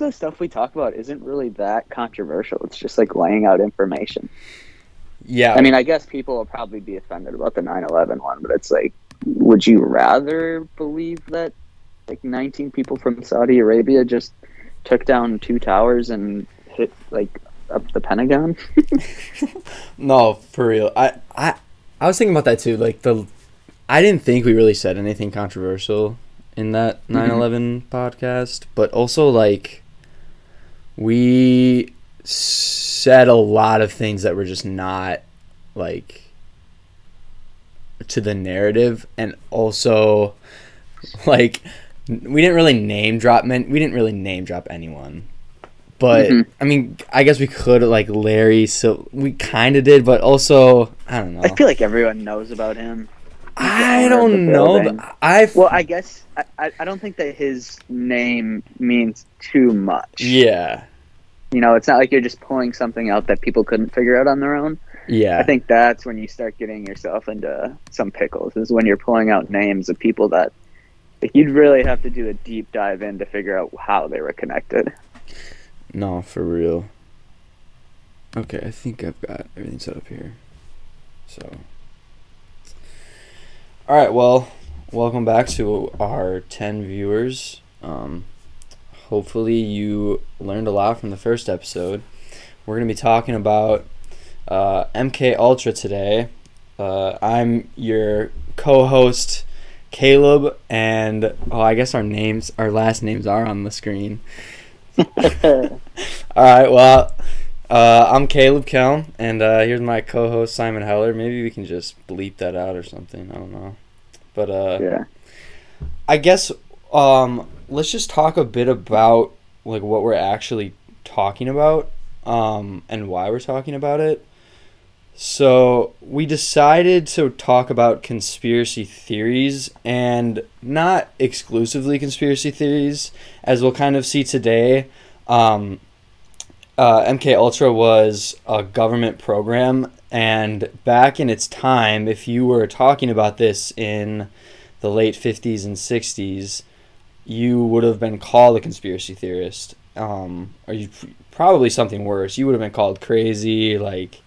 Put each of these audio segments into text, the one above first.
most of the stuff we talk about isn't really that controversial. It's just like laying out information. Yeah. I mean, I guess people will probably be offended about the 9/11 one, but it's like, would you rather believe that like 19 people from Saudi Arabia just took down two towers and hit like up the Pentagon? no, for real. I I I was thinking about that too. Like the, I didn't think we really said anything controversial in that mm-hmm. 9/11 podcast, but also like we said a lot of things that were just not like to the narrative and also like we didn't really name drop men we didn't really name drop anyone but Mhm. i mean i guess we could like larry so we kind of did but also i don't know I feel like everyone knows about him. I don't know i Well, I guess I, I, I don't think that his name means too much. yeah You know, it's not like you're just pulling something out that people couldn't figure out on their own. yeah I think that's when you start getting yourself into some pickles. Is when you're pulling out names of people that like, you'd really have to do a deep dive in to figure out how they were connected. no for real okay i think i've got everything set up here so all right well welcome back to our 10 viewers. Um hopefully you learned a lot from the first episode. We're going to be talking about uh, mk ultra today. Uh, i'm your co-host caleb and oh i guess our names our last names are on the screen. All right well uh, i'm caleb kelm and uh, here's my co-host simon heller maybe we can just bleep that out or something i don't know but uh, yeah. I guess um, let's just talk a bit about like what we're actually talking about um, and why we're talking about it. So we decided to talk about conspiracy theories and not exclusively conspiracy theories, as we'll kind of see today. Um, uh, MK Ultra was a government program, and back in its time, if you were talking about this in the late 50s and 60s, you would have been called a conspiracy theorist. Um, or you probably something worse. You would have been called crazy. Like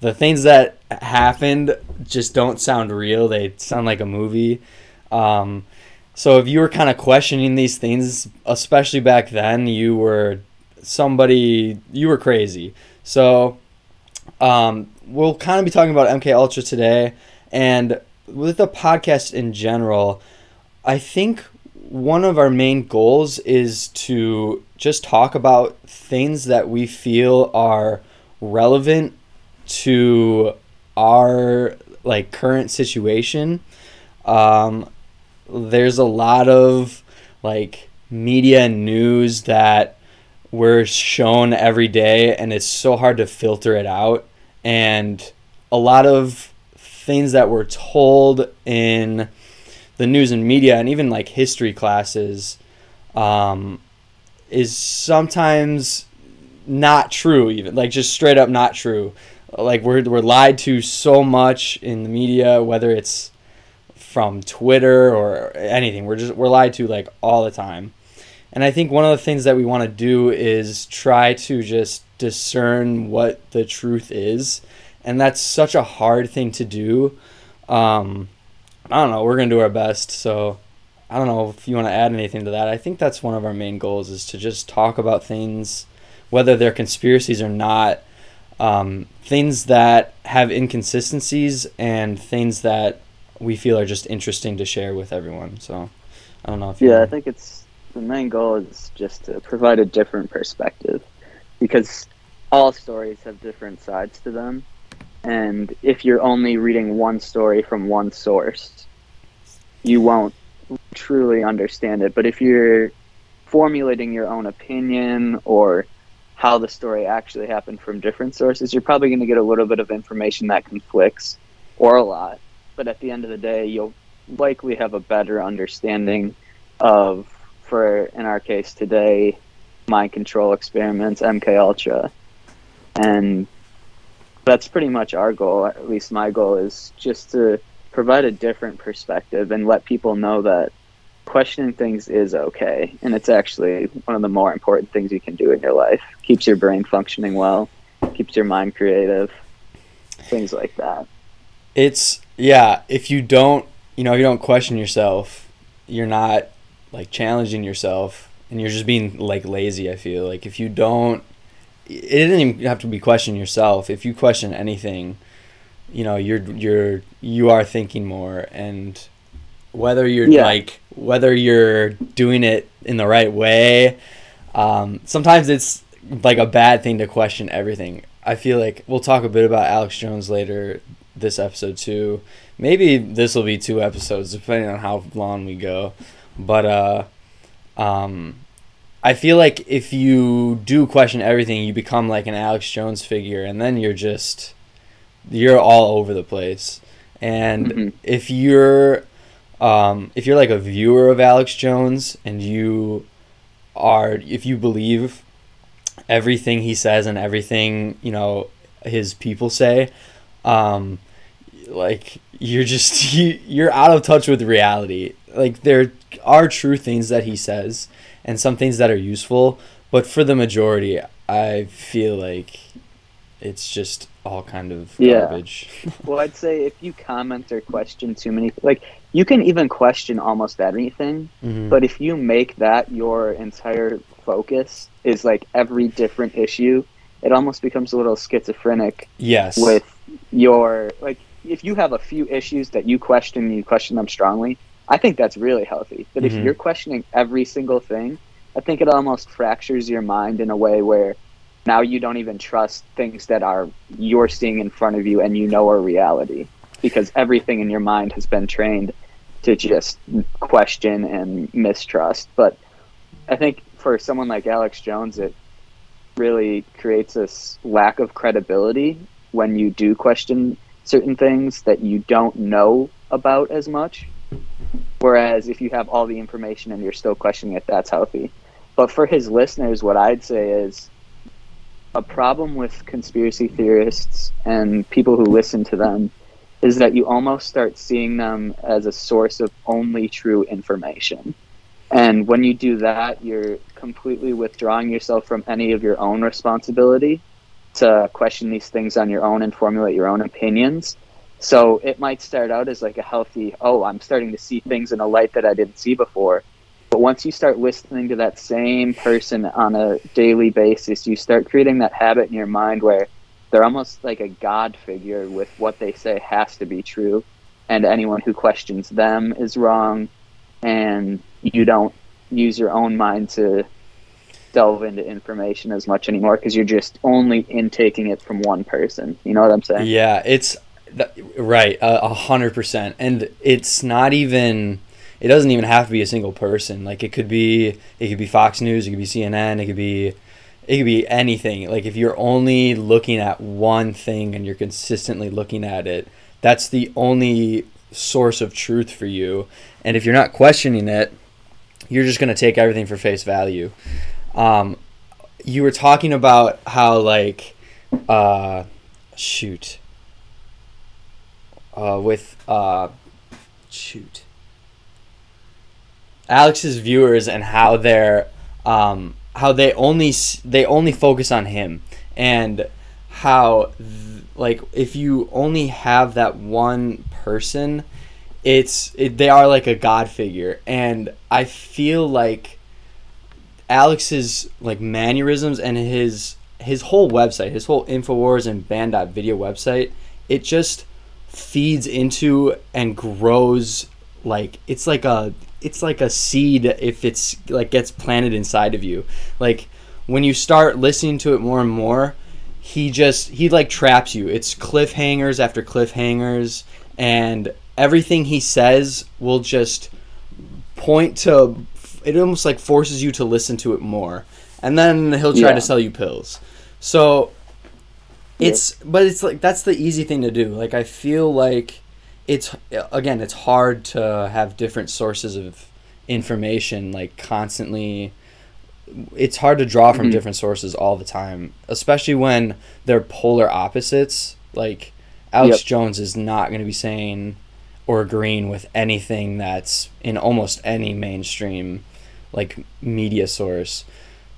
the things that happened just don't sound real. They sound like a movie. Um, so if you were kind of questioning these things, especially back then, you were somebody. You were crazy. So um, we'll kind of be talking about MK Ultra today, and with the podcast in general, I think one of our main goals is to just talk about things that we feel are relevant to our like current situation. Um, there's a lot of like media and news that we're shown every day, and it's so hard to filter it out. And a lot of things that we're told in the news and media and even like history classes um, is sometimes not true even like just straight up not true. Like we're, we're lied to so much in the media whether it's from twitter or anything. We're just we're lied to like all the time and i think one of the things that we want to do is try to just discern what the truth is and that's such a hard thing to do. Um, I don't know. We're gonna do our best. So I don't know if you want to add anything to that. I think that's one of our main goals is to just talk about things, whether they're conspiracies or not, um, things that have inconsistencies and things that we feel are just interesting to share with everyone. So I don't know if you Yeah, I think it's the main goal is just to provide a different perspective because all stories have different sides to them. And if you're only reading one story from one source, you won't truly understand it. But if you're formulating your own opinion or how the story actually happened from different sources, you're probably going to get a little bit of information that conflicts or a lot. But at the end of the day, you'll likely have a better understanding of, for in our case today, mind control experiments, MK Ultra, and that's pretty much our goal. At least my goal is just to provide a different perspective and let people know that questioning things is okay, and it's actually one of the more important things you can do in your life. Keeps your brain functioning well, keeps your mind creative, things like that. It's yeah. If you don't, you know, if you don't question yourself, you're not like challenging yourself, and you're just being like lazy. I feel like if you don't, it doesn't even have to be questioning yourself. If you question anything, you know, you're you're you are thinking more, and whether you're Yeah. like whether you're doing it in the right way, um, sometimes it's like a bad thing to question everything. I feel like we'll talk a bit about Alex Jones later this episode too. Maybe this will be two episodes depending on how long we go. But uh um I feel like if you do question everything, you become like an Alex Jones figure and then you're just you're all over the place. And Mhm. if you're um if you're like a viewer of Alex Jones and you are if you believe everything he says and everything you know his people say um like you're just you, you're out of touch with reality like there are true things that he says and some things that are useful but for the majority i feel like it's just all kind of Yeah. garbage Well, I'd say if you comment or question too many, like you can even question almost anything, Mhm. but if you make that your entire focus is like every different issue, it almost becomes a little schizophrenic yes with your like if you have a few issues that you question and you question them strongly, I think that's really healthy. But if Mhm. you're questioning every single thing, I think it almost fractures your mind in a way where now you don't even trust things that are you're seeing in front of you and you know are reality because everything in your mind has been trained to just question and mistrust. But I think for someone like Alex Jones, it really creates this lack of credibility when you do question certain things that you don't know about as much. Whereas if you have all the information and you're still questioning it, that's healthy. But for his listeners, what I'd say is a problem with conspiracy theorists and people who listen to them is that you almost start seeing them as a source of only true information. And when you do that, you're completely withdrawing yourself from any of your own responsibility to question these things on your own and formulate your own opinions. So it might start out as like a healthy, oh, I'm starting to see things in a light that I didn't see before. But once you start listening to that same person on a daily basis, you start creating that habit in your mind where they're almost like a god figure with what they say has to be true. And anyone who questions them is wrong. And you don't use your own mind to delve into information as much anymore because you're just only intaking it from one person. You know what I'm saying? Yeah, it's right, a hundred percent, and it's not even. It doesn't even have to be a single person. Like it could be, it could be Fox News, it could be CNN, it could be, it could be anything. Like if you're only looking at one thing and you're consistently looking at it, that's the only source of truth for you. And if you're not questioning it, you're just gonna take everything for face value. Um, you were talking about how like, uh, shoot uh, with uh, shoot. Alex's viewers and how they're um, how they only they only focus on him and how th- like if you only have that one person it's it, they are like a god figure. And i feel like alex's like mannerisms and his his whole website his whole infowars and banned.video website it just feeds into and grows like it's like a it's like a seed if it's like gets planted inside of you. Like when you start listening to it more and more he just he like traps you. It's cliffhangers after cliffhangers and everything he says will just point to it almost like forces you to listen to it more. And then he'll try Yeah. to sell you pills. So it's but it's like that's the easy thing to do like i feel like it's again it's hard to have different sources of information like constantly it's hard to draw from Mhm. different sources all the time especially when they're polar opposites like alex Yep. jones is not going to be saying or agreeing with anything that's in almost any mainstream like media source.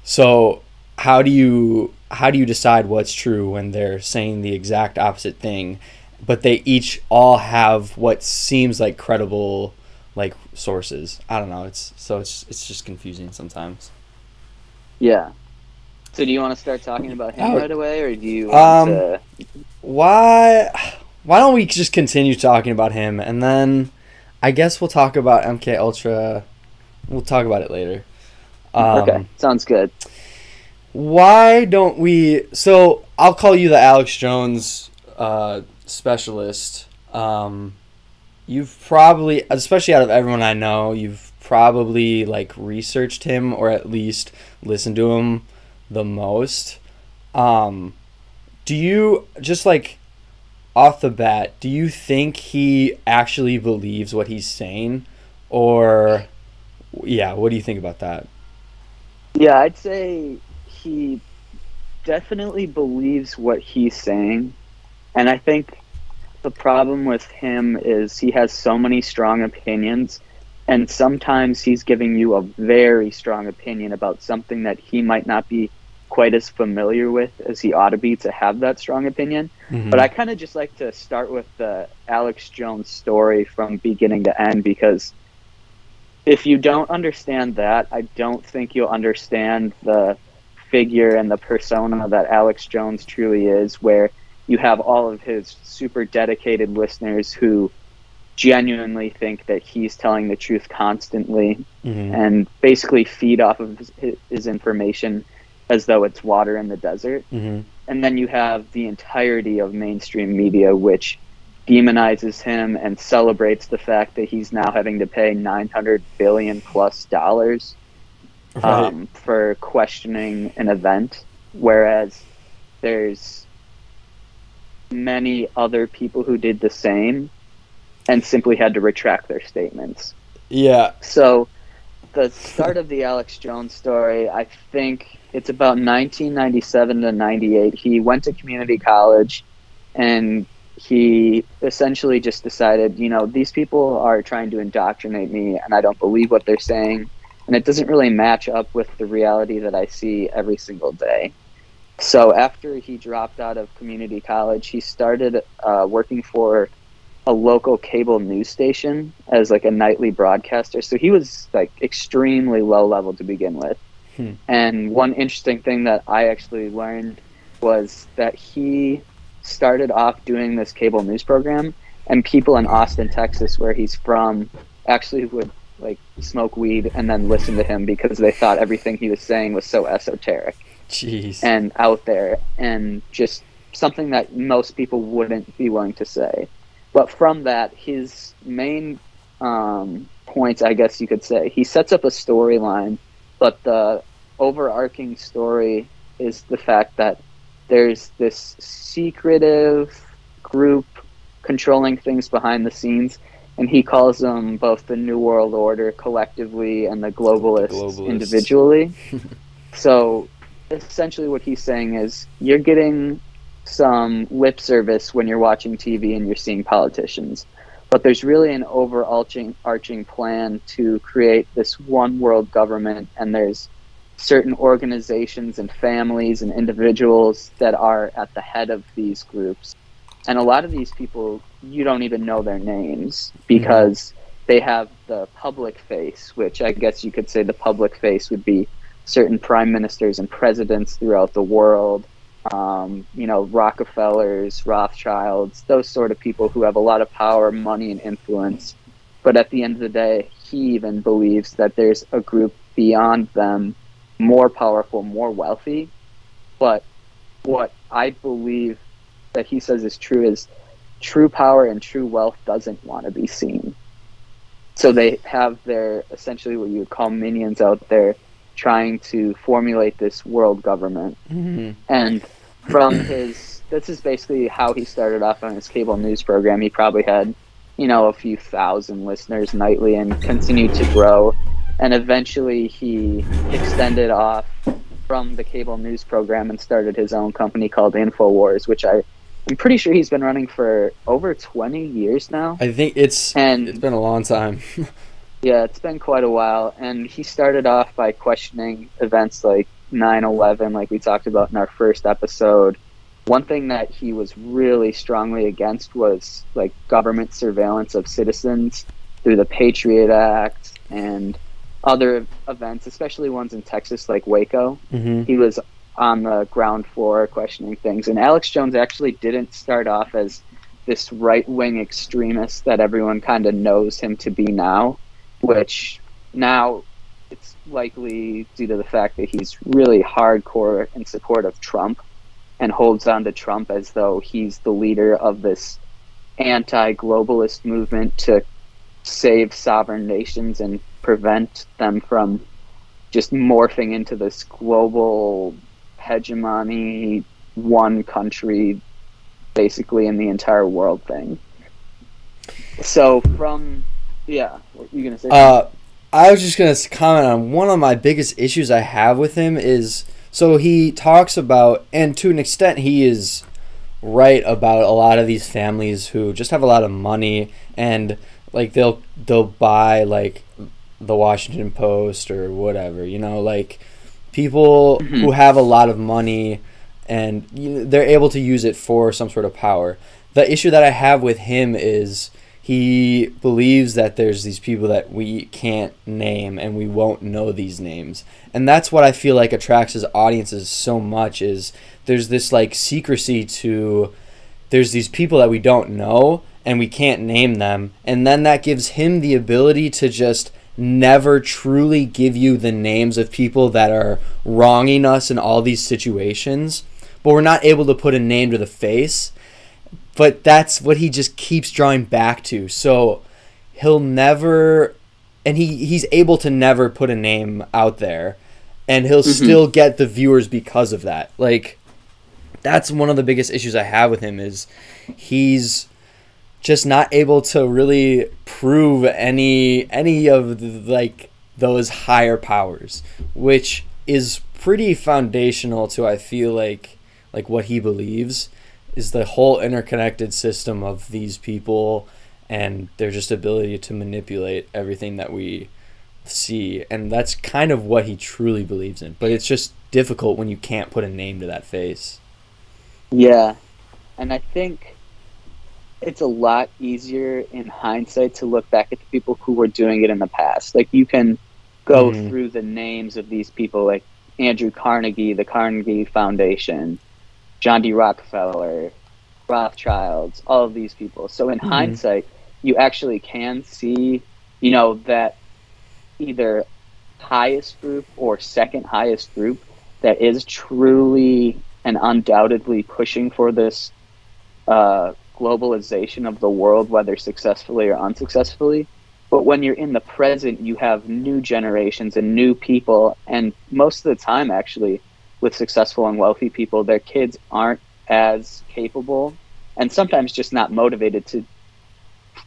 So how do you how do you decide what's true when they're saying the exact opposite thing, but they each all have what seems like credible like sources? I don't know. It's so it's it's just confusing sometimes. Yeah. So do you want to start talking about him Oh. right away, or do you want Um, to? Why why don't we just continue talking about him and then I guess we'll talk about MK Ultra. We'll talk about it later. Um, okay, sounds good. Why don't we? So I'll call you the Alex Jones uh, specialist. Um, you've probably, especially out of everyone I know, you've probably like researched him or at least listened to him the most. Um, do you just like off the bat? Do you think he actually believes what he's saying, or yeah? What do you think about that? Yeah, I'd say he definitely believes what he's saying. And I think the problem with him is he has so many strong opinions. And sometimes he's giving you a very strong opinion about something that he might not be quite as familiar with as he ought to be to have that strong opinion. Mm-hmm. But I kind of just like to start with the Alex Jones story from beginning to end because if you don't understand that, I don't think you'll understand the figure and the persona that Alex Jones truly is, where you have all of his super dedicated listeners who genuinely think that he's telling the truth constantly Mhm. and basically feed off of his, his information as though it's water in the desert Mhm. and then you have the entirety of mainstream media which demonizes him and celebrates the fact that he's now having to pay 900 billion plus dollars Right. um, for questioning an event whereas there's many other people who did the same and simply had to retract their statements yeah. so, the start of the Alex Jones story, I think it's about 1997 to 98. He went to community college and he essentially just decided, you know, these people are trying to indoctrinate me and I don't believe what they're saying. And it doesn't really match up with the reality that I see every single day. So, after he dropped out of community college, he started uh, working for a local cable news station as like a nightly broadcaster. So he was like extremely low level to begin with. Hmm. And one interesting thing that I actually learned was that he started off doing this cable news program and people in Austin, Texas where he's from actually would like smoke weed and then listen to him because they thought everything he was saying was so esoteric Jeez. and out there and just something that most people wouldn't be willing to say. But from that, his main um, points, I guess you could say, he sets up a storyline, but the overarching story is the fact that there's this secretive group controlling things behind the scenes, and he calls them both the New World Order collectively and the globalists, Globalists. individually. so essentially, what he's saying is you're getting some lip service when you're watching TV and you're seeing politicians. But there's really an overarching arching plan to create this one world government, and there's certain organizations and families and individuals that are at the head of these groups. And a lot of these people, you don't even know their names because they have the public face, which I guess you could say the public face would be certain prime ministers and presidents throughout the world um, you know, Rockefellers, Rothschilds, those sort of people who have a lot of power, money, and influence. But at the end of the day, he even believes that there's a group beyond them, more powerful, more wealthy. But what I believe that he says is true is true power and true wealth doesn't want to be seen. So they have their essentially what you would call minions out there trying to formulate this world government Mhm. and from his this is basically how he started off on his cable news program he probably had you know a few thousand listeners nightly and continued to grow and eventually he extended off from the cable news program and started his own company called infowars which i I'm pretty sure he's been running for over 20 years now. I think it's And- it's been a long time. Yeah, it's been quite a while. And he started off by questioning events like 9 11, like we talked about in our first episode. One thing that he was really strongly against was like government surveillance of citizens through the Patriot Act and other events, especially ones in Texas like Waco. hmm He was on the ground floor questioning things. And Alex Jones actually didn't start off as this right wing extremist that everyone kind of knows him to be now, which now it's likely due to the fact that he's really hardcore in support of Trump and holds on to Trump as though he's the leader of this anti globalist movement to save sovereign nations and prevent them from just morphing into this global hegemony, one country, basically in the entire world thing. So from yeah, what you gonna say? Uh, I was just gonna comment on one of my biggest issues I have with him is so he talks about, and to an extent, he is right about a lot of these families who just have a lot of money and like they'll they'll buy like the Washington Post or whatever, you know, like people Mhm. who have a lot of money and they're able to use it for some sort of power. The issue that I have with him is he believes that there's these people that we can't name and we won't know these names. And that's what I feel like attracts his audiences so much is there's this like secrecy to there's these people that we don't know and we can't name them and then that gives him the ability to just never truly give you the names of people that are wronging us in all these situations but we're not able to put a name to the face. But that's what he just keeps drawing back to. So he'll never and he he's able to never put a name out there and he'll Mhm. still get the viewers because of that. Like that's one of the biggest issues I have with him is he's just not able to really prove any any of the, like those higher powers, which is pretty foundational to I feel like like what he believes is the whole interconnected system of these people and their just ability to manipulate everything that we see. And that's kind of what he truly believes in. But it's just difficult when you can't put a name to that face. Yeah, and I think it's a lot easier in hindsight to look back at the people who were doing it in the past. Like you can go Mhm. through the names of these people, like Andrew Carnegie, the Carnegie Foundation, John D. Rockefeller, Rothschilds, all of these people. So in Mhm. hindsight, you actually can see, you know, that either highest group or second highest group that is truly and undoubtedly pushing for this uh, globalization of the world, whether successfully or unsuccessfully. But when you're in the present, you have new generations and new people, and most of the time, actually, with successful and wealthy people, their kids aren't as capable and sometimes just not motivated to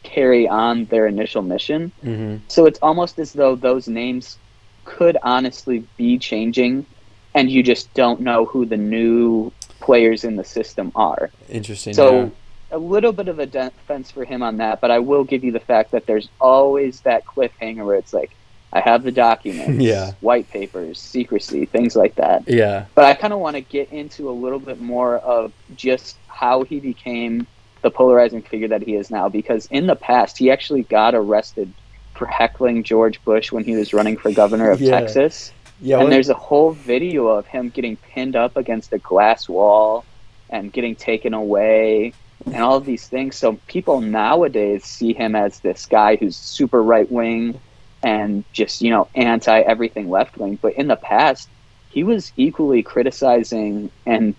carry on their initial mission. mm-hmm. So it's almost as though those names could honestly be changing, and you just don't know who the new players in the system are. interesting So yeah. A little bit of a defense for him on that, but I will give you the fact that there's always that cliffhanger where it's like, I have the documents, Yeah. white papers, secrecy, things like that. yeah But I kind of want to get into a little bit more of just how he became the polarizing figure that he is now. Because in the past, he actually got arrested for heckling George Bush when he was running for governor of Yeah. Texas. yeah and there's a whole video of him getting pinned up against a glass wall and getting taken away and all of these things. So people nowadays see him as this guy who's super right wing and just, you know, anti everything left wing. But in the past, he was equally criticizing and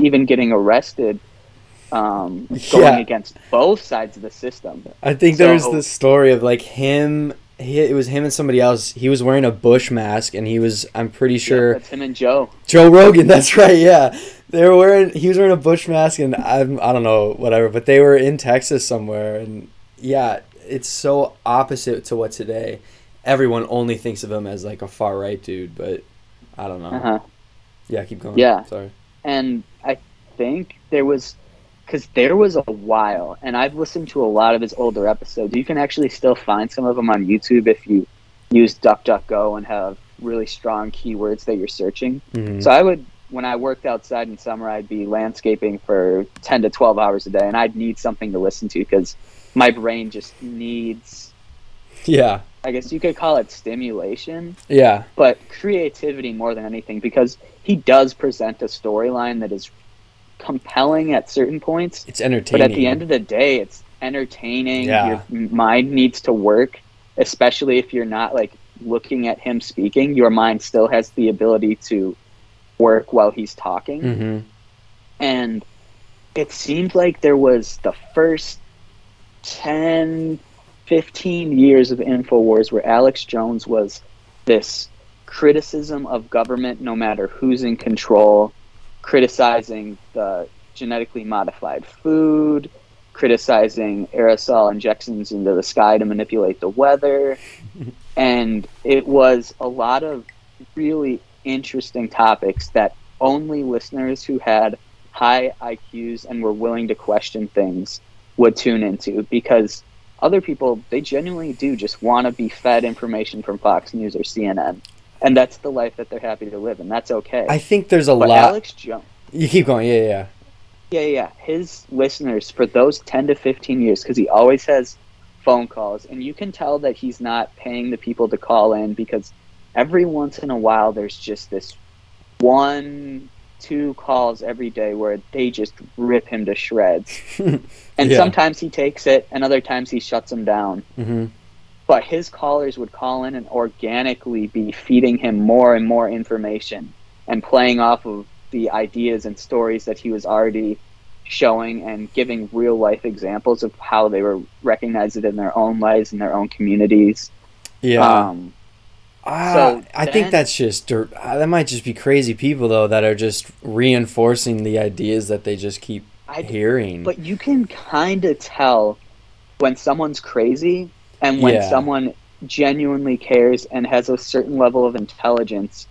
even getting arrested um, going Yeah. against both sides of the system. I think there was So- this story of like him. He, it was him and somebody else. He was wearing a Bush mask, and he was. I'm pretty Yeah, sure that's him and Joe. Joe Rogan. That's right. Yeah, they were wearing. He was wearing a Bush mask, and I'm. I don't know whatever, but they were in Texas somewhere, and yeah, it's so opposite to what today. Everyone only thinks of him as like a far right dude, but I don't know. Uh-huh. Yeah, keep going. Yeah. sorry. and I think there was because there was a while, and I've listened to a lot of his older episodes. You can actually still find some of them on YouTube if you use DuckDuckGo and have really strong keywords that you're searching. Mhm. So I would, when I worked outside in summer, I'd be landscaping for 10 to 12 hours a day, and I'd need something to listen to because my brain just needs, yeah, I guess you could call it stimulation, yeah, but creativity more than anything because he does present a storyline that is compelling at certain points, it's entertaining. but at the end of the day, it's entertaining. Yeah. Your mind needs to work, especially if you're not like looking at him speaking. Your mind still has the ability to work while he's talking. hmm And it seemed like there was the first 10, 15 years of InfoWars where Alex Jones was this criticism of government, no matter who's in control, criticizing the genetically modified food, criticizing aerosol injections into the sky to manipulate the weather. and it was a lot of really interesting topics that only listeners who had high IQs and were willing to question things would tune into because other people they genuinely do just want to be fed information from Fox News or CNN. And that's the life that they're happy to live and that's okay. I think there's a but lot. Alex Jones You keep going. Yeah, yeah. yeah, yeah. His listeners for those 10 to 15 years, because he always has phone calls, and you can tell that he's not paying the people to call in because every once in a while there's just this one, two calls every day where they just rip him to shreds. And Yeah. sometimes he takes it, and other times he shuts them down. hmm But his callers would call in and organically be feeding him more and more information and playing off of the ideas and stories that he was already showing and giving real life examples of how they were recognized in their own lives and their own communities. Yeah. Um, Ah, so I think that's just dirt. ah, That might just be crazy people though that are just reinforcing the ideas that they just keep I, hearing. but you can kind of tell when someone's crazy and when Yeah. someone genuinely cares and has a certain level of intelligence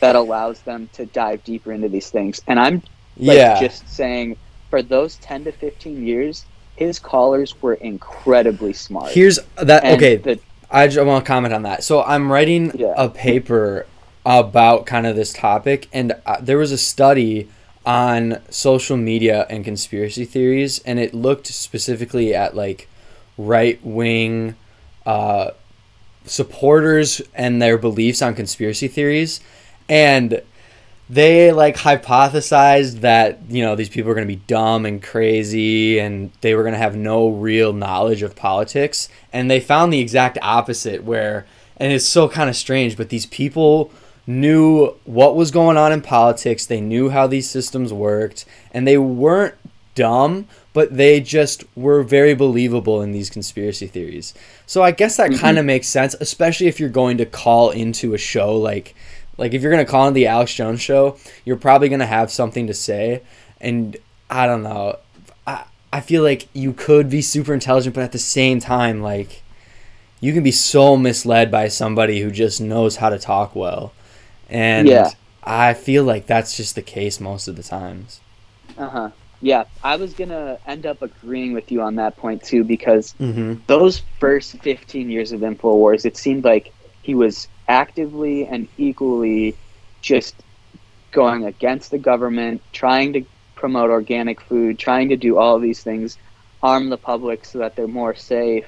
that allows them to dive deeper into these things. And I'm like yeah. just saying for those 10 to 15 years his callers were incredibly smart Here's that. And okay, the, I just want to comment on that. So I'm writing Yeah. a paper about kind of this topic, and uh, there was a study on social media and conspiracy theories, and it looked specifically at like right wing uh, supporters and their beliefs on conspiracy theories, and they like hypothesized that you know these people are going to be dumb and crazy and they were going to have no real knowledge of politics. And they found the exact opposite where and it's so kind of strange but these people knew what was going on in politics. They knew how these systems worked and they weren't dumb but they just were very believable in these conspiracy theories. So i guess that Mhm. kind of makes sense especially if you're going to call into a show like like if you're gonna call in the Alex Jones show, you're probably gonna have something to say, and I don't know. I I feel like you could be super intelligent, but at the same time, like you can be so misled by somebody who just knows how to talk well, and Yeah. I feel like that's just the case most of the times. uh-huh yeah i was gonna end up agreeing with you on that point too because Mm-hmm. those first 15 years of infowars it seemed like he was actively and equally just going against the government trying to promote organic food trying to do all these things arm the public so that they're more safe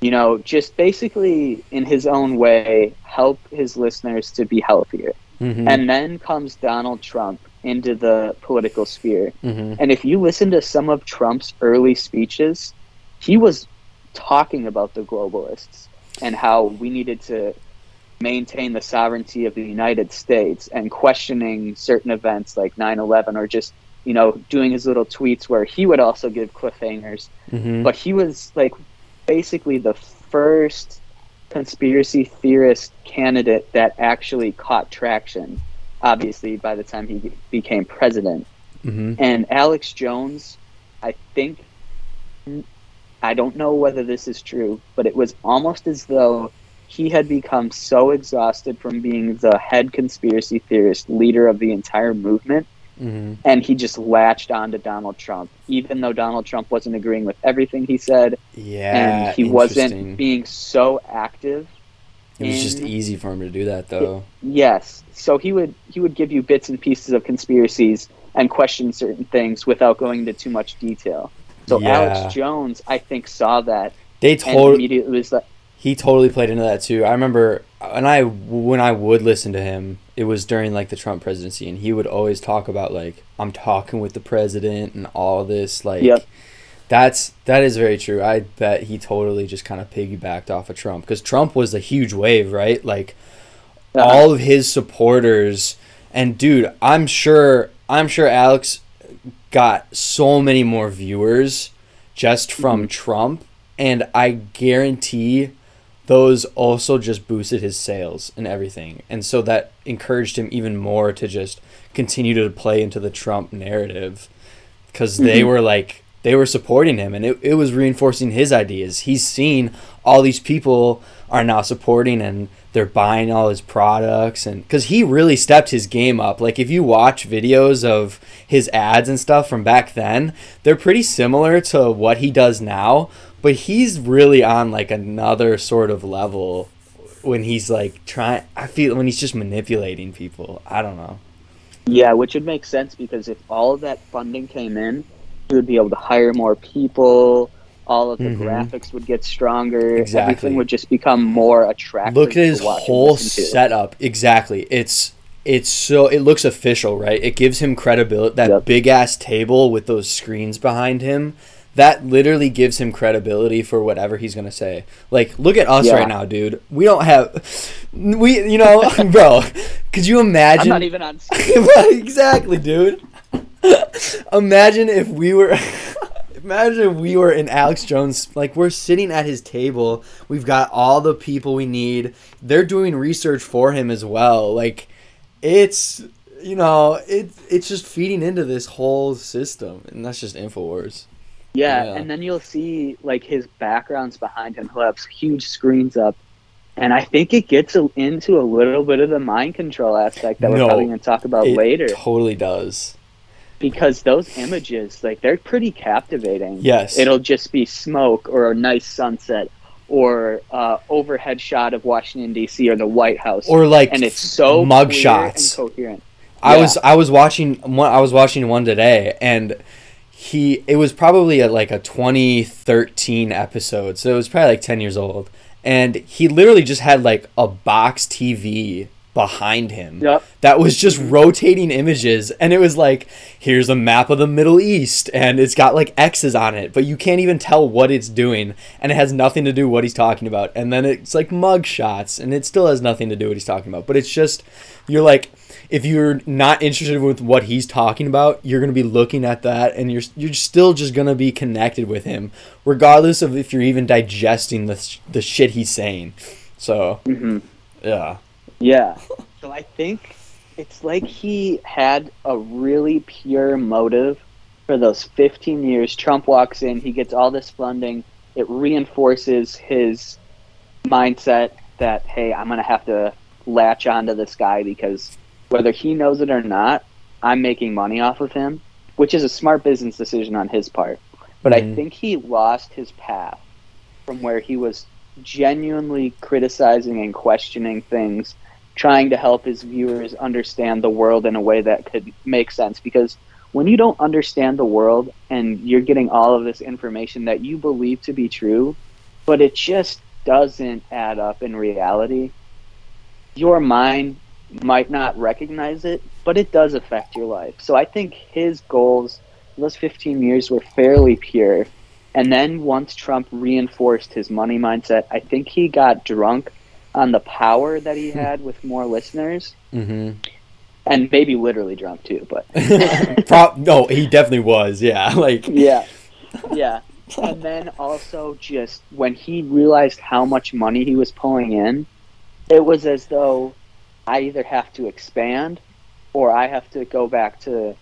you know just basically in his own way help his listeners to be healthier Mm-hmm. and then comes donald trump into the political sphere mm-hmm. and if you listen to some of Trump's early speeches, he was talking about the globalists and how we needed to maintain the sovereignty of the United States and questioning certain events like 9/11 or just, you know, doing his little tweets where he would also give cliffhangers. Mm-hmm. But he was like basically the first conspiracy theorist candidate that actually caught traction. Obviously, by the time he became president. Mm-hmm. And Alex Jones, I think, I don't know whether this is true, but it was almost as though he had become so exhausted from being the head conspiracy theorist leader of the entire movement hmm and he just latched on to Donald Trump, even though Donald Trump wasn't agreeing with everything he said, Yeah, and he wasn't being so active. It was just easy for him to do that, though. Yes, so he would he would give you bits and pieces of conspiracies and question certain things without going into too much detail. So Yeah. Alex Jones, I think, saw that They totally immediately was like, he totally played into that too. I remember, and I when I would listen to him, it was during like the Trump presidency, and he would always talk about like I'm talking with the president and all this. Like, Yep. that's that is very true. I bet he totally just kind of piggybacked off of Trump because Trump was a huge wave, right? Like uh, all of his supporters, and dude, I'm sure I'm sure Alex got so many more viewers just from Mhm. Trump, and I guarantee those also just boosted his sales and everything. And so that encouraged him even more to just continue to play into the Trump narrative because they Mhm. were like, they were supporting him and it, it was reinforcing his ideas. He's seen all these people are now supporting and they're buying all his products and because he really stepped his game up like if you watch videos of his ads and stuff from back then they're pretty similar to what he does now but he's really on like another sort of level when he's like trying i feel when he's just manipulating people i don't know yeah, which would make sense because if all of that funding came in, he would be able to hire more people. All of the Mhm. graphics would get stronger. Exactly. Everything would just become more attractive. look at his whole setup exactly it's it's so it looks official right it gives him credibility that Yep. big ass table with those screens behind him that literally gives him credibility for whatever he's gonna say like look at us Yeah. right now dude we don't have we you know bro could you imagine? I'm not even on. Screen. Exactly, dude. Imagine if we were. Imagine if we were in Alex Jones. Like we're sitting at his table. We've got all the people we need. They're doing research for him as well. Like it's you know it it's just feeding into this whole system, and that's just Infowars. Yeah, Yeah. and then you'll see like his backgrounds behind him. He'll have huge screens up, and I think it gets a, into a little bit of the mind control aspect that No, we're probably going to talk about It later. totally does. Because those images, like they're pretty captivating. Yes. it'll just be smoke or a nice sunset or uh, overhead shot of Washington D.C. or the White House, or like and it's so mug shots. and coherent. I Yeah. was I was watching one I was watching one today and he it was probably a, like a 2013 episode so it was probably like 10 years old. And he literally just had like a box TV behind him Yep. that was just rotating images. And it was like here's a map of the Middle East and it's got like X's on it but you can't even tell what it's doing and it has nothing to do with what he's talking about. And then it's like mug shots and it still has nothing to do with what he's talking about. But it's just you're like if you're not interested with what he's talking about you're going to be looking at that and you're you're still just going to be connected with him regardless of if you're even digesting the sh- the shit he's saying so hmm yeah Yeah. So I think it's like he had a really pure motive for those 15 years. Trump walks in, he gets all this funding. It reinforces his mindset that, hey, I'm going to have to latch onto this guy because whether he knows it or not, I'm making money off of him, which is a smart business decision on his part. But I Mhm. think he lost his path from where he was genuinely criticizing and questioning things trying to help his viewers understand the world in a way that could make sense because when you don't understand the world and you're getting all of this information that you believe to be true but it just doesn't add up in reality your mind might not recognize it but it does affect your life so i think his goals those 15 years were fairly pure and then once trump reinforced his money mindset i think he got drunk on the power that he had with more listeners, mm-hmm and maybe literally drunk too. But Pro- no, he definitely was. Yeah, like yeah, yeah. And then also just when he realized how much money he was pulling in, it was as though I either have to expand or I have to go back to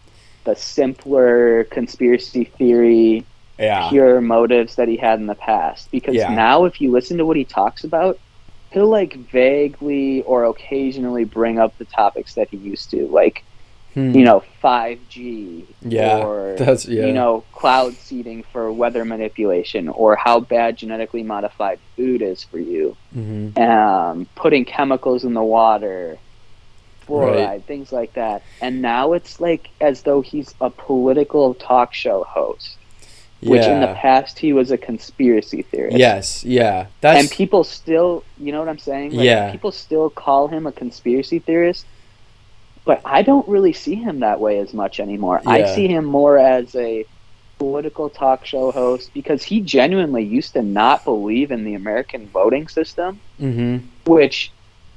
the simpler conspiracy theory, yeah, pure motives that he had in the past. Because Yeah. now, if you listen to what he talks about, he'll like vaguely or occasionally bring up the topics that he used to. Like Hmm. you know 5G Yeah, or that's- yeah. you know cloud seeding for weather manipulation or how bad genetically modified food is for you mm-hmm. um, putting chemicals in the water fluoride Right. things like that and now it's like as though he's a political talk show host which in the past he was a conspiracy theorist Yes, yeah. That's and people still you know what i'm saying like, Yeah. people still call him a conspiracy theorist but i don't really see him that way as much anymore i see him more as a political talk show host because he genuinely used to not believe in the american voting system Mhm. which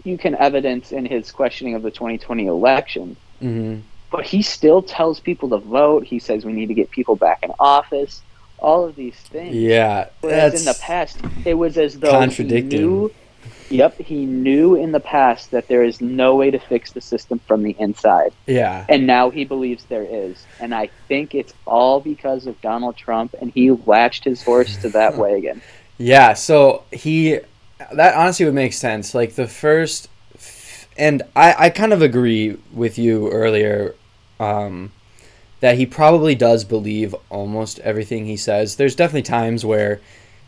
you can evidence in his questioning of the 2020 election Mhm. but he still tells people to vote he says we need to get people back in office all of these things Yeah. Whereas That's in the past, it was as though contradicting. Yep, he knew in the past that there is no way to fix the system from the inside, Yeah. and now he believes there is. And I think it's all because of Donald Trump, and he latched his horse to that wagon. Yeah, so he that honestly would make sense. Like the first and I I kind of agree with you earlier um that he probably does believe almost everything he says. There's definitely times where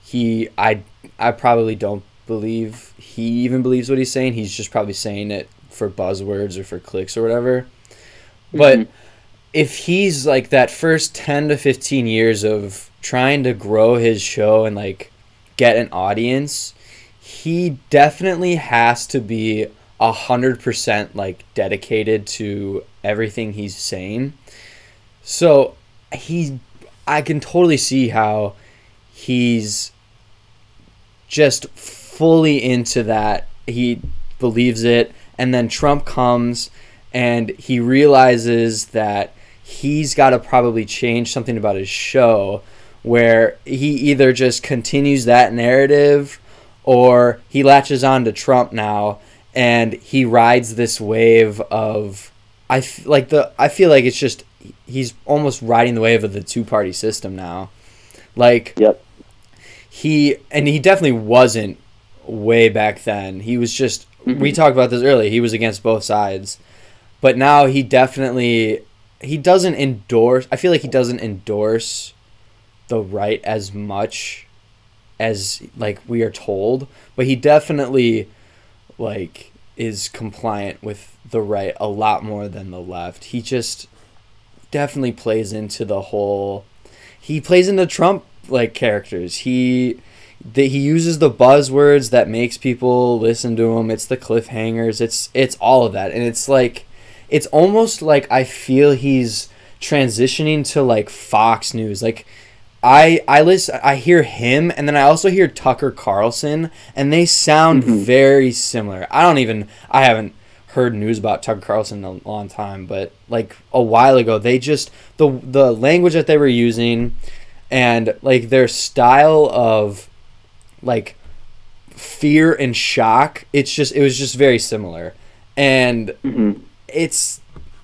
he I I probably don't believe he even believes what he's saying. He's just probably saying it for buzzwords or for clicks or whatever. But Mhm. if he's like that first 10 to 15 years of trying to grow his show and like get an audience, he definitely has to be a hundred percent like dedicated to everything he's saying. So he, I can totally see how he's just fully into that. He believes it, and then Trump comes and he realizes that he's got to probably change something about his show where he either just continues that narrative or he latches on to Trump now and he rides this wave of I f- like the I feel like it's just he's almost riding the wave of the two party system now. Like Yep. he and he definitely wasn't way back then. He was just we Mhm. talked about this earlier. He was against both sides. But now he definitely he doesn't endorse I feel like he doesn't endorse the right as much as like we are told, but he definitely like is compliant with the right a lot more than the left. He just definitely plays into the whole he plays into Trump like characters. He that he uses the buzzwords that makes people listen to him. It's the cliffhangers. It's it's all of that, and it's like it's almost like I feel he's transitioning to like Fox News. Like I I listen, I hear him, and then I also hear Tucker Carlson, and they sound Mhm. very similar. I don't even I haven't heard news about Tucker Carlson in a long time, but like a while ago, they just the the language that they were using, and like their style of like fear and shock. It's just it was just very similar, and Mhm. it's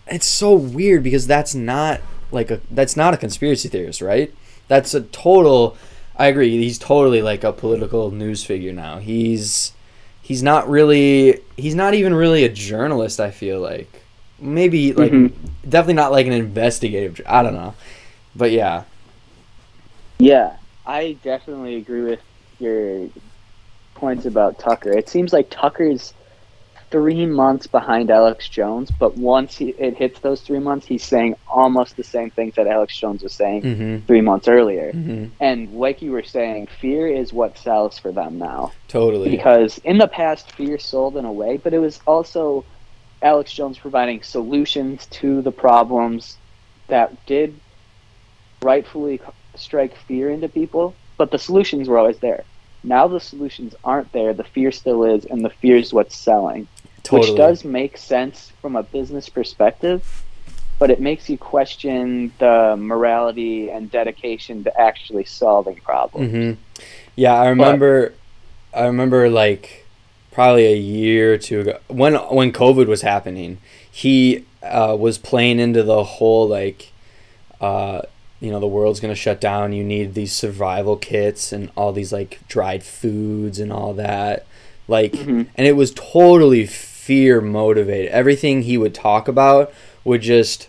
it's so weird because that's not like a that's not a conspiracy theorist, right? That's a total. I agree. He's totally like a political news figure now. He's he's not really he's not even really a journalist. I feel like maybe like Mhm. definitely not like an investigative. I don't know, but yeah. Yeah, I definitely agree with your points about Tucker. It seems like Tucker's three months behind Alex Jones, but once he, it hits those three months, he's saying almost the same things that Alex Jones was saying Mm-hmm. three months earlier. Mm-hmm. And like you were saying, fear is what sells for them now. Totally. Because in the past, fear sold in a way, but it was also Alex Jones providing solutions to the problems that did rightfully strike fear into people, but the solutions were always there. Now the solutions aren't there, the fear still is, and the fear is what's selling. totally. Which does make sense from a business perspective, but it makes you question the morality and dedication to actually solving problems. hmm Yeah, I remember. I remember like probably a year or two ago when when COVID was happening. He uh, was playing into the whole like, uh, you know, the world's gonna shut down. You need these survival kits and all these like dried foods and all that. Like, Mhm. and it was totally fear motivated. Everything he would talk about would just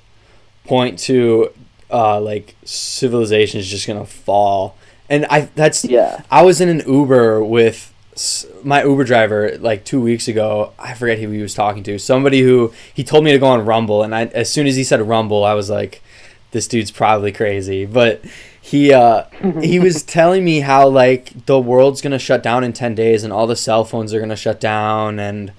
point to uh, like civilization is just gonna fall, and I that's Yeah. I was in an Uber with my Uber driver like two weeks ago. I forget who he was talking to. Somebody who he told me to go on Rumble, and I as soon as he said Rumble, I was like, this dude's probably crazy. But he uh, he was telling me how like the world's gonna shut down in ten days, and all the cell phones are gonna shut down, and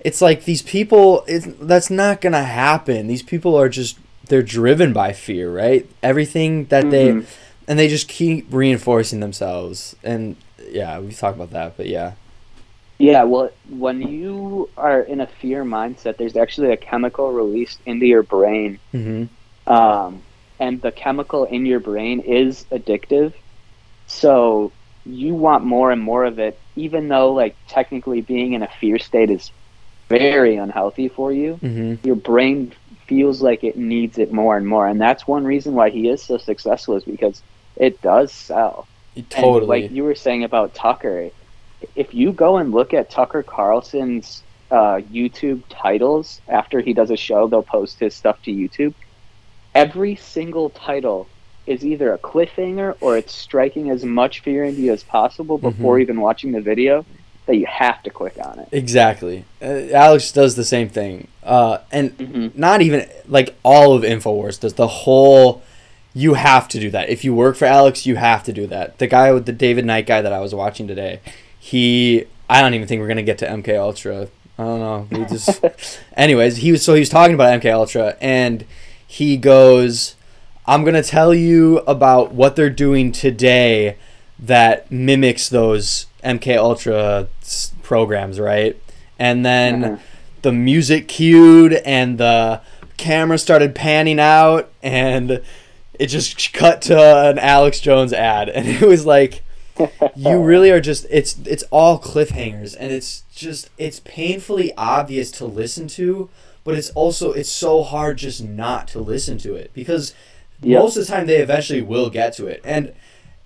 it's like these people. It's, that's not gonna happen. These people are just they're driven by fear, right? Everything that they Mhm. and they just keep reinforcing themselves and yeah we talked about that but yeah Yeah, well, when you are in a fear mindset, there's actually a chemical released into your brain, mm-hmm. Um, and the chemical in your brain is addictive. So you want more and more of it, even though, like, technically being in a fear state is very unhealthy for you. Mm-hmm. Your brain feels like it needs it more and more, and that's one reason why he is so successful is because it does sell. And totally like you were saying about Tucker, if you go and look at Tucker Carlson's uh, YouTube titles after he does a show, they'll post his stuff to YouTube. Every single title is either a cliffhanger or it's striking as much fear into you as possible before Mhm. even watching the video that you have to click on it. exactly. Uh, alex does the same thing. Uh, and hmm not even like all of infowars does. The whole you have to do that. If you work for alex you have to do that. The guy with the david knight guy that i was watching today he i don't even think we're gonna get to mk ultra. I don't know. We just anyways he was so he was talking about mk ultra and he goes i'm gonna tell you about what they're doing today that mimics those mk ultra s- programs right and then Uh-huh. the music cued and the camera started panning out and it just cut to an alex jones ad and it was like you really are just it's it's all cliffhangers and it's just it's painfully obvious to listen to but it's also it's so hard just not to listen to it because Yep. most of the time they eventually will get to it. And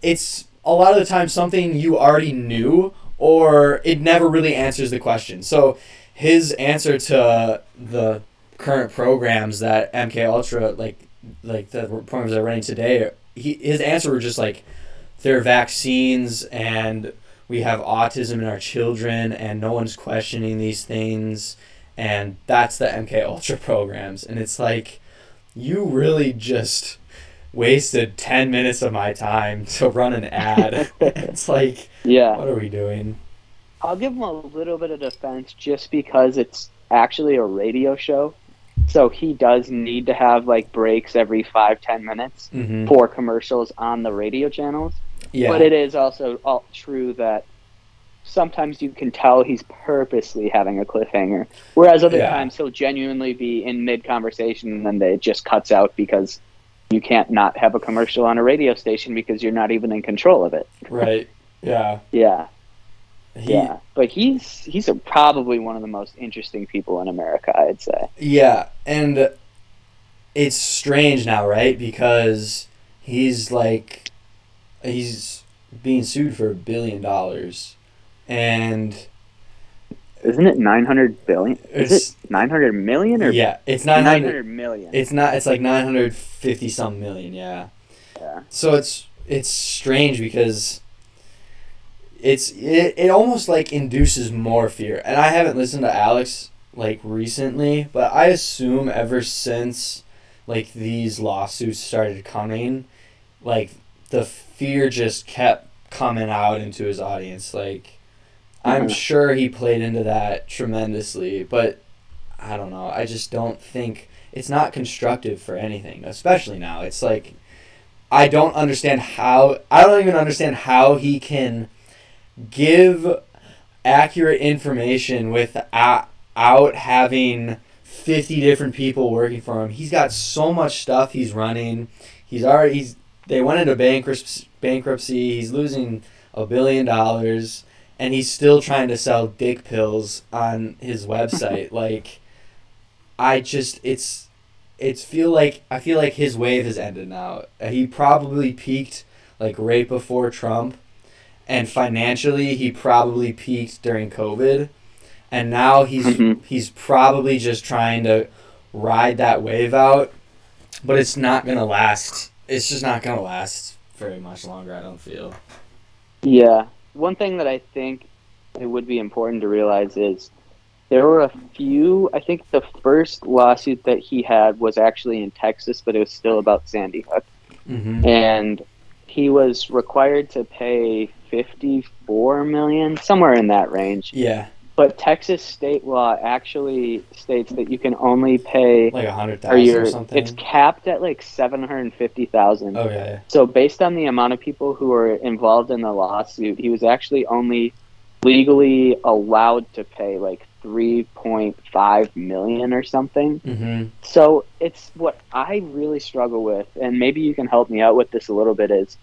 it's a lot of the time something you already knew or it never really answers the question. So his answer to the current programs that mk ultra like like the programs they're running today he his answer were just like their vaccines and we have autism in our children and no one's questioning these things and that's the MK Ultra programs and it's like you really just wasted 10 minutes of my time to run an ad it's like Yeah. what are we doing I'll give him a little bit of defense just because it's actually a radio show. So he does need to have like breaks every five, ten minutes mm-hmm. for commercials on the radio channels. yeah But it is also all true that sometimes you can tell he's purposely having a cliffhanger. Whereas other Yeah. times he'll genuinely be in mid conversation and then it just cuts out because you can't not have a commercial on a radio station because you're not even in control of it. right yeah Yeah. He- yeah, but he's he's a, probably one of the most interesting people in America, I'd say. Yeah, and it's strange now, right? Because he's like he's being sued for a billion dollars. And Isn't it nine hundred billion? Is it nine hundred million or yeah, it's not nine 900 hundred million? it's not it's like 950 some million, yeah. Yeah. So it's it's strange because it's it, it almost like induces more fear. And I haven't listened to Alex like recently, but I assume ever since like these lawsuits started coming, like the fear just kept coming out into his audience. Like I'm sure he played into that tremendously, but I don't know. I just don't think it's not constructive for anything, especially now. It's like I don't understand how I don't even understand how he can give accurate information without out having 50 different people working for him. He's got so much stuff he's running. He's already he's they went into bankruptcy bankruptcy. He's losing a billion dollars and he's still trying to sell dick pills on his website. like I just it's it's feel like I feel like his wave has ended now. He probably peaked like right before Trump and financially he probably peaked during COVID and now he's Mhm. he's probably just trying to ride that wave out, but it's not gonna last. It's just not gonna last very much longer. I don't feel. Yeah. One thing that I think it would be important to realize is there were a few. I think the first lawsuit that he had was actually in Texas, but it was still about Sandy Hook. Mm-hmm. and he was required to pay 54 million somewhere in that range Yeah, but texas state law actually states that you can only pay like a hundred or or something. it's capped at like 750,000 oh yeah, so based on the amount of people who were involved in the lawsuit he was actually only legally allowed to pay like 3.5 million or something mm-hmm. so it's what I really struggle with, and maybe you can help me out with this a little bit. Is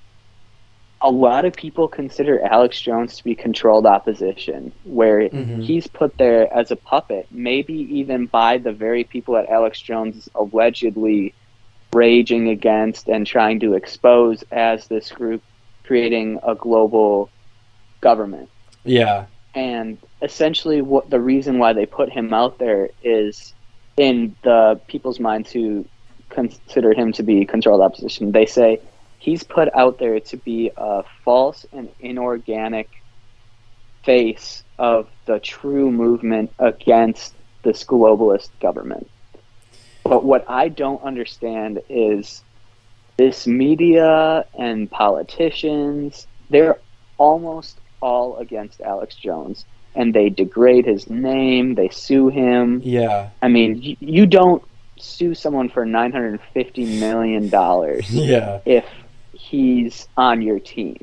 a lot of people consider Alex Jones to be controlled opposition, where Mhm. he's put there as a puppet, maybe even by the very people that Alex Jones is allegedly raging against and trying to expose as this group creating a global government. Yeah, and essentially what the reason why they put him out there is in the people's minds who consider him to be controlled opposition. They say he's put out there to be a false and inorganic face of the true movement against this globalist government. But what i don't understand is this media and politicians they're almost all against Alex Jones. And they degrade his name, they sue him. yeah, I mean, you, you don't sue someone for 950 million dollars yeah, if he's on your team.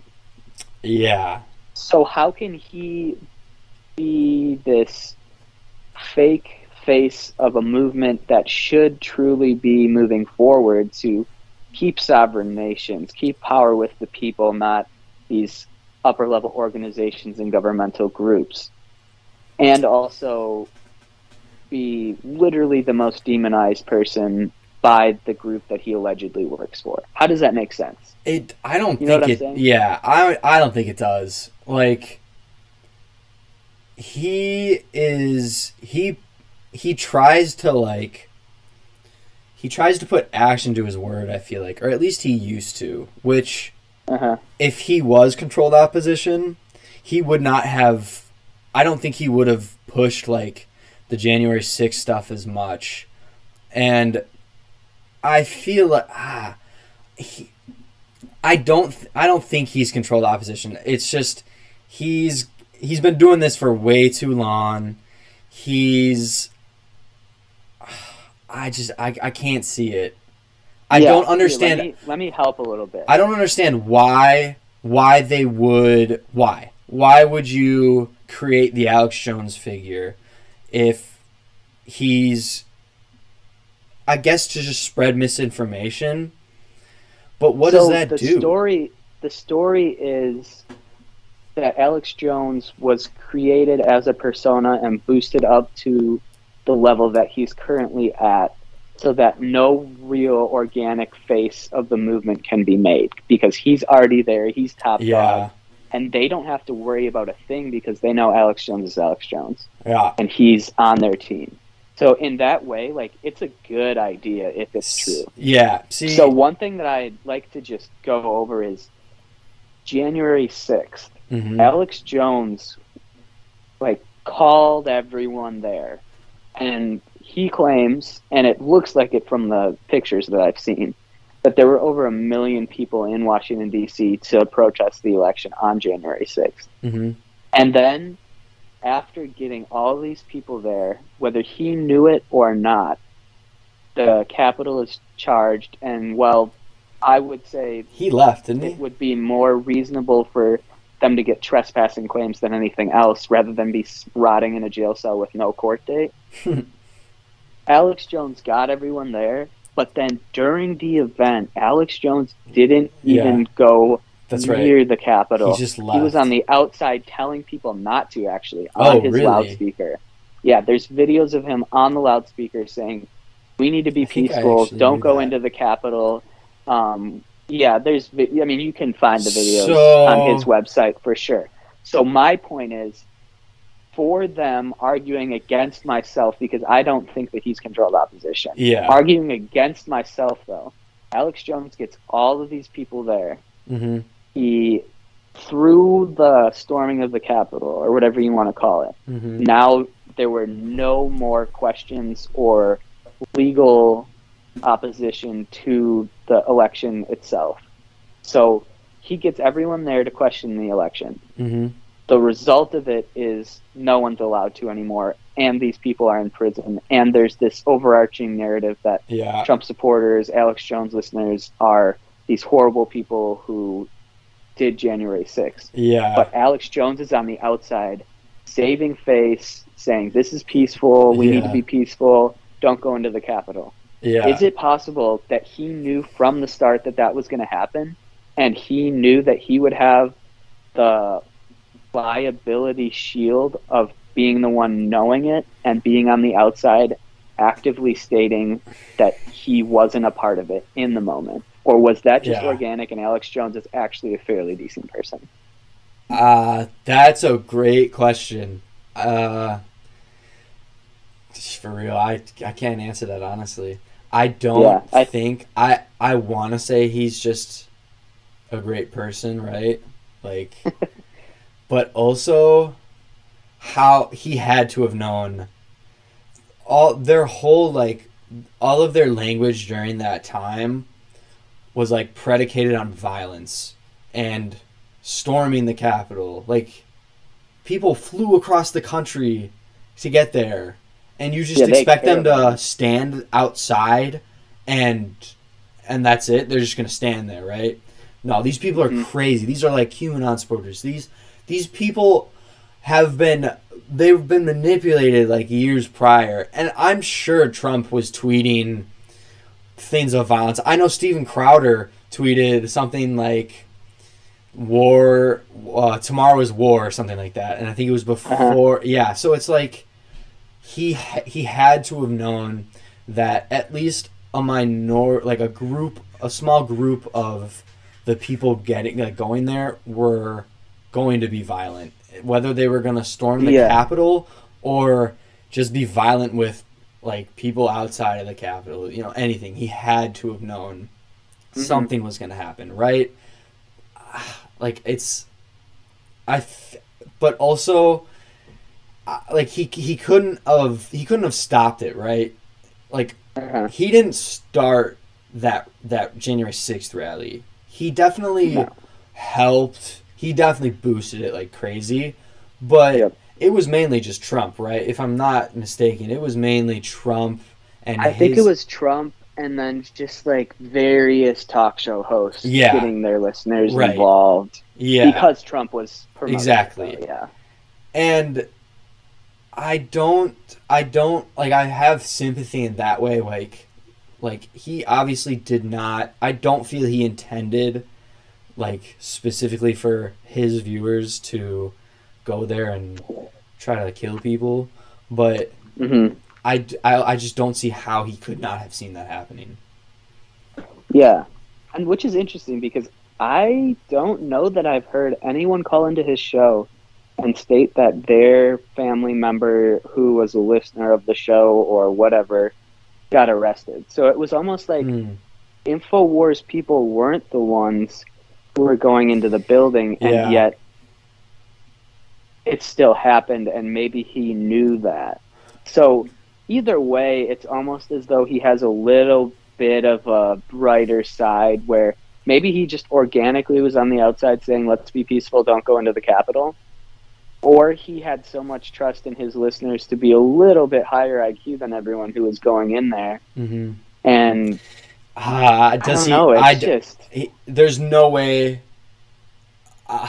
yeah, So how can he be this fake face of a movement that should truly be moving forward to keep sovereign nations, keep power with the people, not these upper level organizations and governmental groups, and also be literally the most demonized person by the group that he allegedly works for. How does that make sense? It. I don't You think it. saying? Yeah, I. I don't think it does. Like, he is. He. He tries to like. He tries to put action to his word. I feel like, or at least he used to. Which, Uh-huh. if he was controlled opposition, he would not have. I don't think he would have pushed like the January 6th stuff as much. And I feel like ah, he, I don't th- I don't think he's controlled opposition. It's just he's he's been doing this for way too long. He's I just I, I can't see it. I Yeah, don't understand Let me, let me help a little bit. I don't understand why why they would why why would you create the Alex Jones figure if he's I guess to just spread misinformation. But what does So that the do? Story, the story is that Alex Jones was created as a persona and boosted up to the level that he's currently at so that no real organic face of the movement can be made because he's already there, he's top yeah. dog, and they don't have to worry about a thing because they know Alex Jones is Alex Jones Yeah. and he's on their team. So in that way, like it's a good idea if it's true. Yeah. See So one thing that I'd like to just go over is January sixth. Mhm. Alex Jones, like, called everyone there, and he claims, and it looks like it from the pictures that I've seen, that there were over a million people in Washington D.C. to protest the election on January sixth. Mhm. And then, after getting all these people there, whether he knew it or not, the Capitol is charged, and well, I would say He left, didn't it he? would be more reasonable for them to get trespassing claims than anything else, rather than be rotting in a jail cell with no court date. Alex Jones got everyone there, but then during the event, Alex Jones didn't Yeah. even go That's right. near the Capitol. He just He was on the outside telling people not to actually Oh, on his really? loudspeaker. Yeah, there's videos of him on the loudspeaker saying, "We need to be I peaceful. Don't go that. into the Capitol." Um, yeah, there's. I mean, you can find the videos So- on his website for sure. So my point is, for them arguing against myself because I don't think that he's controlled opposition. Yeah. Arguing against myself though, Alex Jones gets all of these people there. Mm-hmm. He through the storming of the Capitol or whatever you want to call it. Mm-hmm. Now there were no more questions or legal opposition to the election itself. So he gets everyone there to question the election. Mm-hmm. The result of it is no one's allowed to anymore, and these people are in prison. And there's this overarching narrative that Yeah. Trump supporters, Alex Jones listeners are these horrible people who did January 6th. Yeah. But Alex Jones is on the outside, saving face, saying, This is peaceful. We need to be peaceful. Don't go into the Capitol. yeah. Is it possible that he knew from the start that that was going to happen? And he knew that he would have the liability shield of being the one knowing it and being on the outside actively stating that he wasn't a part of it in the moment? Or was that just Yeah. organic and Alex Jones is actually a fairly decent person? Uh, that's a great question. Uh, for real, I, I can't answer that honestly. I don't Yeah, I- think I I want to say he's just a great person, right? Like, but also how he had to have known all their whole like all of their language during that time was like predicated on violence and storming the Capitol. Like people flew across the country to get there, and you just Yeah, expect them to stand outside and and that's it. They're just gonna stand there, right? No, these people are Mhm. crazy. These are like QAnon supporters. These these people have been they've been manipulated like years prior, and I'm sure Trump was tweeting things of violence. I know Steven Crowder tweeted something like war uh, tomorrow is war or something like that and i think it was before yeah so it's like he he had to have known that at least a minor like a group a small group of the people getting like going there were going to be violent whether they were going to storm the Yeah. capitol or just be violent with like people outside of the capitol you know anything he had to have known Mhm. something was going to happen right like it's i but also uh, like he he couldn't have he couldn't have stopped it right like Uh-huh. he didn't start that that January 6th rally. He definitely No. helped. He definitely boosted it like crazy, but Yep. It was mainly just Trump, right? If I'm not mistaken, it was mainly Trump and I think it was Trump and then just like various talk show hosts Yeah. getting their listeners Right. involved yeah. because Trump was it, Exactly. yeah. and I don't I don't like I have sympathy in that way like like he obviously did not I don't feel he intended like specifically for his viewers to go there and try to kill people but hmm I, I, I just don't see how he could not have seen that happening Yeah, and which is interesting because I don't know that I've heard anyone call into his show and state that their family member who was a listener of the show or whatever got arrested. So it was almost like Hmm. Infowars people weren't the ones who were going into the building, and Yeah. yet it still happened, and maybe he knew that. So either way, it's almost as though he has a little bit of a brighter side where maybe he just organically was on the outside saying, let's be peaceful, don't go into the Capitol. Or he had so much trust in his listeners to be a little bit higher IQ than everyone who was going in there. Mhm. And I does don't he know, it's I just he, there's no way uh,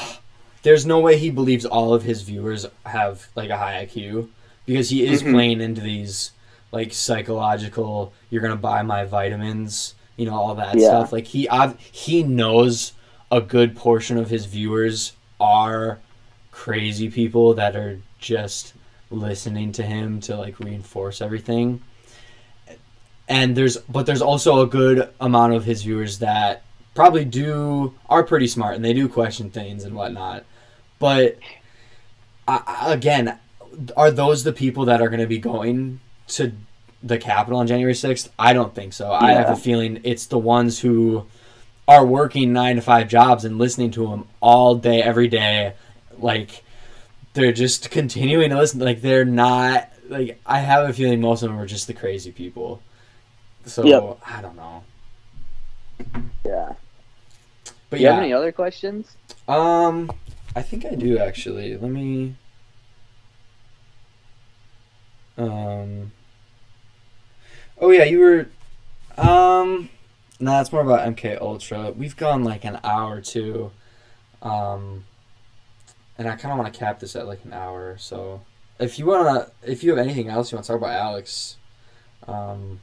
there's no way he believes all of his viewers have like a high IQ because he is Mhm. playing into these like psychological you're going to buy my vitamins, you know, all that Yeah. stuff. Like he ob- he knows a good portion of his viewers are crazy people that are just listening to him to like reinforce everything and there's but there's also a good amount of his viewers that probably do are pretty smart and they do question things and whatnot but I, again are those the people that are going to be going to the Capitol on January 6th? I don't think so. I have a feeling it's the ones who are working nine to five jobs and listening to them all day, every day. Like, they're just continuing to listen. Like, they're not, like, I have a feeling most of them are just the crazy people. So, Yep. I don't know. Yeah. But Do you yeah. have any other questions? Um, I think I do actually. Let me. Um. Oh yeah, you were. Um. Nah, it's more about MK Ultra. We've gone like an hour too. Um. And I kind of want to cap this at like an hour. So, if you wanna, if you have anything else you want to talk about, Alex, um,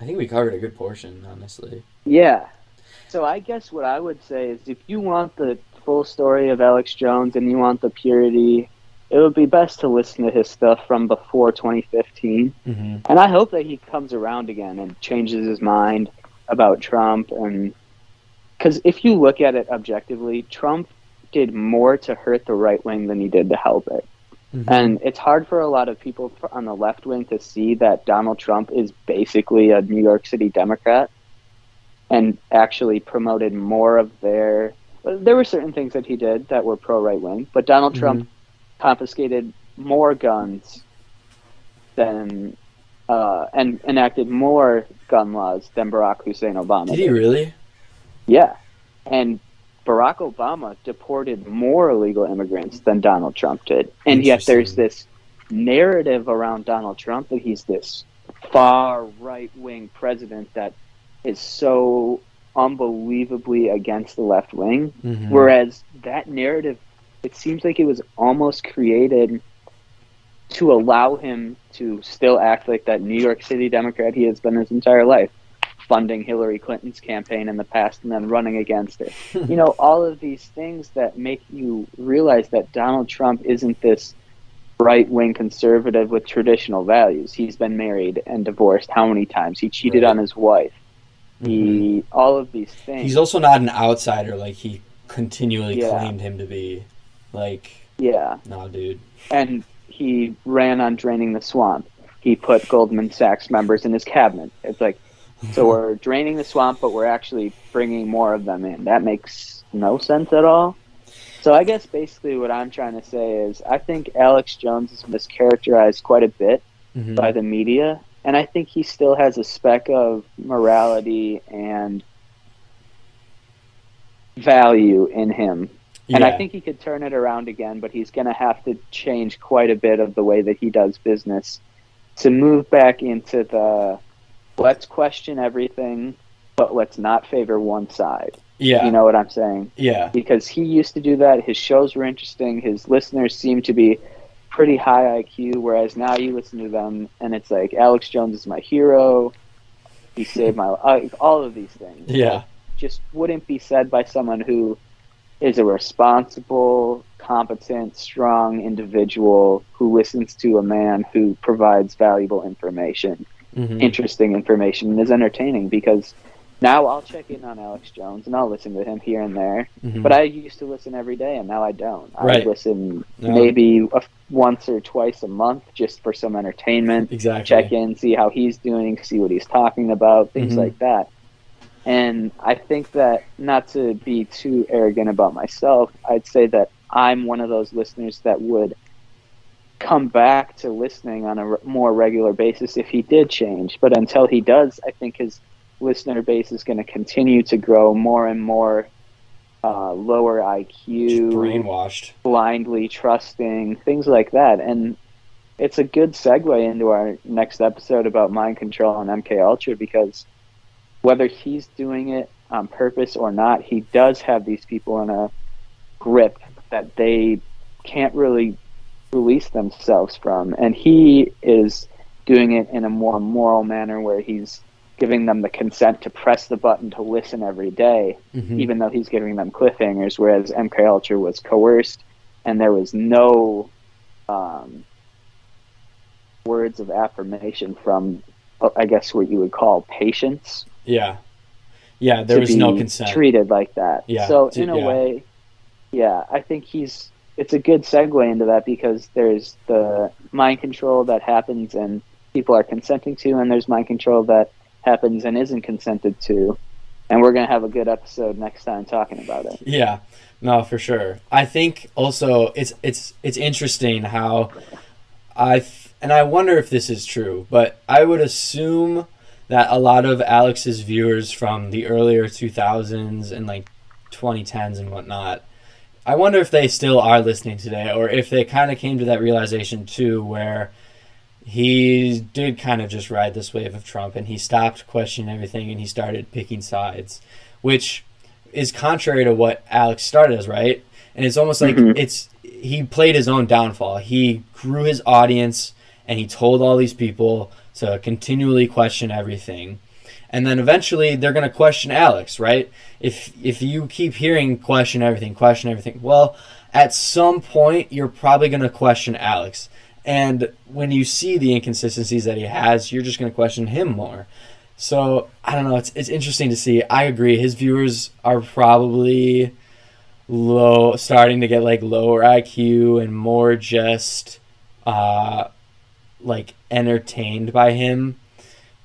I think we covered a good portion, honestly. Yeah. So I guess what I would say is if you want the full story of Alex Jones and you want the purity, it would be best to listen to his stuff from before 2015. Mm-hmm. And I hope that he comes around again and changes his mind about Trump. And because if you look at it objectively, Trump did more to hurt the right wing than he did to help it. Mm-hmm. And it's hard for a lot of people on the left wing to see that Donald Trump is basically a New York City Democrat and actually promoted more of their. There were certain things that he did that were pro right wing, but Donald Trump confiscated more guns than. Uh, and enacted more gun laws than Barack Hussein Obama. Did he really? Yeah. And Barack Obama deported more illegal immigrants than Donald Trump did. And yet there's this narrative around Donald Trump that he's this far right wing president that is so unbelievably against the left wing. Mhm. Whereas that narrative, it seems like it was almost created to allow him to still act like that New York City Democrat he has been his entire life, funding Hillary Clinton's campaign in the past and then running against her. you know, all of these things that make you realize that Donald Trump isn't this right wing conservative with traditional values. He's been married and divorced how many times? He cheated Right. on his wife. Mhm. He all of these things. He's also not an outsider like he continually Yeah. claimed him to be. Like, yeah. nah, dude. and he ran on draining the swamp. He put Goldman Sachs members in his cabinet. It's like, so we're draining the swamp, but we're actually bringing more of them in. That makes no sense at all. So I guess basically what I'm trying to say is I think Alex Jones is mischaracterized quite a bit Mhm. by the media, and I think he still has a speck of morality and value in him and I think he could turn it around again, but he's going to have to change quite a bit of the way that he does business to move back into the let's question everything, but let's not favor one side. yeah, You know what I'm saying? yeah, Because he used to do that. His shows were interesting. His listeners seem to be pretty high IQ, whereas now you listen to them and it's like Alex Jones is my hero. He saved my life. All of these things yeah, just wouldn't be said by someone who is a responsible, competent, strong individual who listens to a man who provides valuable information, Mhm. interesting information, and is entertaining. Because now I'll check in on Alex Jones and I'll listen to him here and there. Mhm. But I used to listen every day, and now I don't. I listen No. maybe a, once or twice a month just for some entertainment exactly. check in, see how he's doing, see what he's talking about, things Mhm. like that. And I think that, not to be too arrogant about myself, I'd say that I'm one of those listeners that would come back to listening on a more regular basis if he did change. But until he does, I think his listener base is going to continue to grow more and more uh, lower Just IQ, brainwashed. blindly trusting, things like that. And it's a good segue into our next episode about mind control and MK Ultra because whether he's doing it on purpose or not, he does have these people in a grip that they can't really release themselves from. And he is doing it in a more moral manner where he's giving them the consent to press the button to listen every day Mhm. even though he's giving them cliffhangers, whereas MK Ultra was coerced and there was no um, words of affirmation from, I guess, what you would call patients. Yeah, yeah. There was no consent. Treated like that. Yeah, So to- in a yeah. way, yeah, I think he's it's a good segue into that because there's the mind control that happens and people are consenting to, and there's mind control that happens and isn't consented to. And we're gonna have a good episode next time talking about it. Yeah, no, for sure. I think also it's it's it's interesting how I and I wonder if this is true, but I would assume that a lot of Alex's viewers from the earlier 2000s and like 2010s and whatnot, I wonder if they still are listening today or if they kind of came to that realization too where he did kind of just ride this wave of Trump and he stopped questioning everything and he started picking sides, which is contrary to what Alex started as, right? And it's almost like Mhm. it's he played his own downfall. He grew his audience and he told all these people to continually question everything. And then eventually they're going to question Alex, right? If if you keep hearing question everything, question everything, well, at some point you're probably going to question Alex. And when you see the inconsistencies that he has, you're just going to question him more. So I don't know. It's it's interesting to see. I agree. His viewers are probably low, starting to get like lower IQ and more just uh, like entertained by him,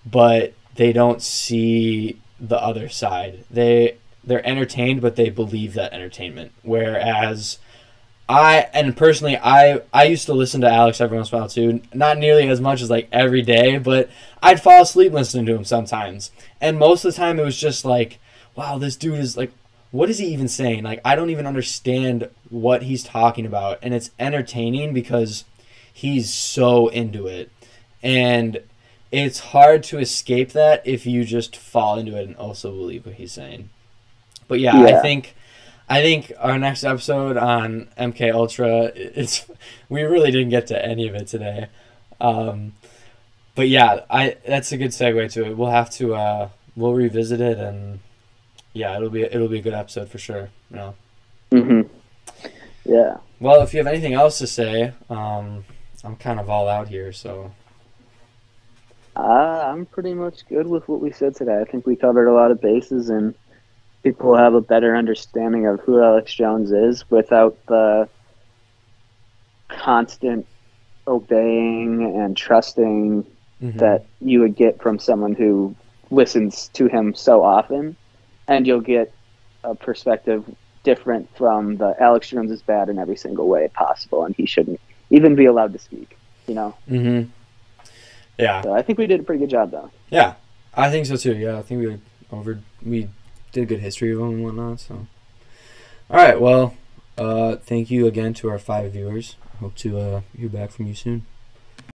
but they don't see the other side. They they're entertained, but they believe that entertainment. Whereas I and personally, I I used to listen to Alex every once in a while too. Not nearly as much as like every day, but I'd fall asleep listening to him sometimes. And most of the time, it was just like, wow, this dude is like, what is he even saying? Like, I don't even understand what he's talking about, and it's entertaining because he's so into it, and it's hard to escape that if you just fall into it and also believe what he's saying. But yeah, I think I think our next episode on MK Ultra it's we really didn't get to any of it today. Um, but yeah, I that's a good segue to it. We'll have to uh, we'll revisit it and yeah, it'll be it'll be a good episode for sure. You know. hmm Yeah. Well, if you have anything else to say, um, I'm kind of all out here. So Uh, I'm pretty much good with what we said today. I think we covered a lot of bases, and people have a better understanding of who Alex Jones is without the constant obeying and trusting mhm. that you would get from someone who listens to him so often, and you'll get a perspective different from the Alex Jones is bad in every single way possible, and he shouldn't even be allowed to speak. You know, Mhm. Yeah. so I think we did a pretty good job, though. Yeah, I think so too. Yeah, I think we over we did a good history of them and whatnot. So, all right. Well, uh, thank you again to our five viewers. Hope to uh, hear back from you soon.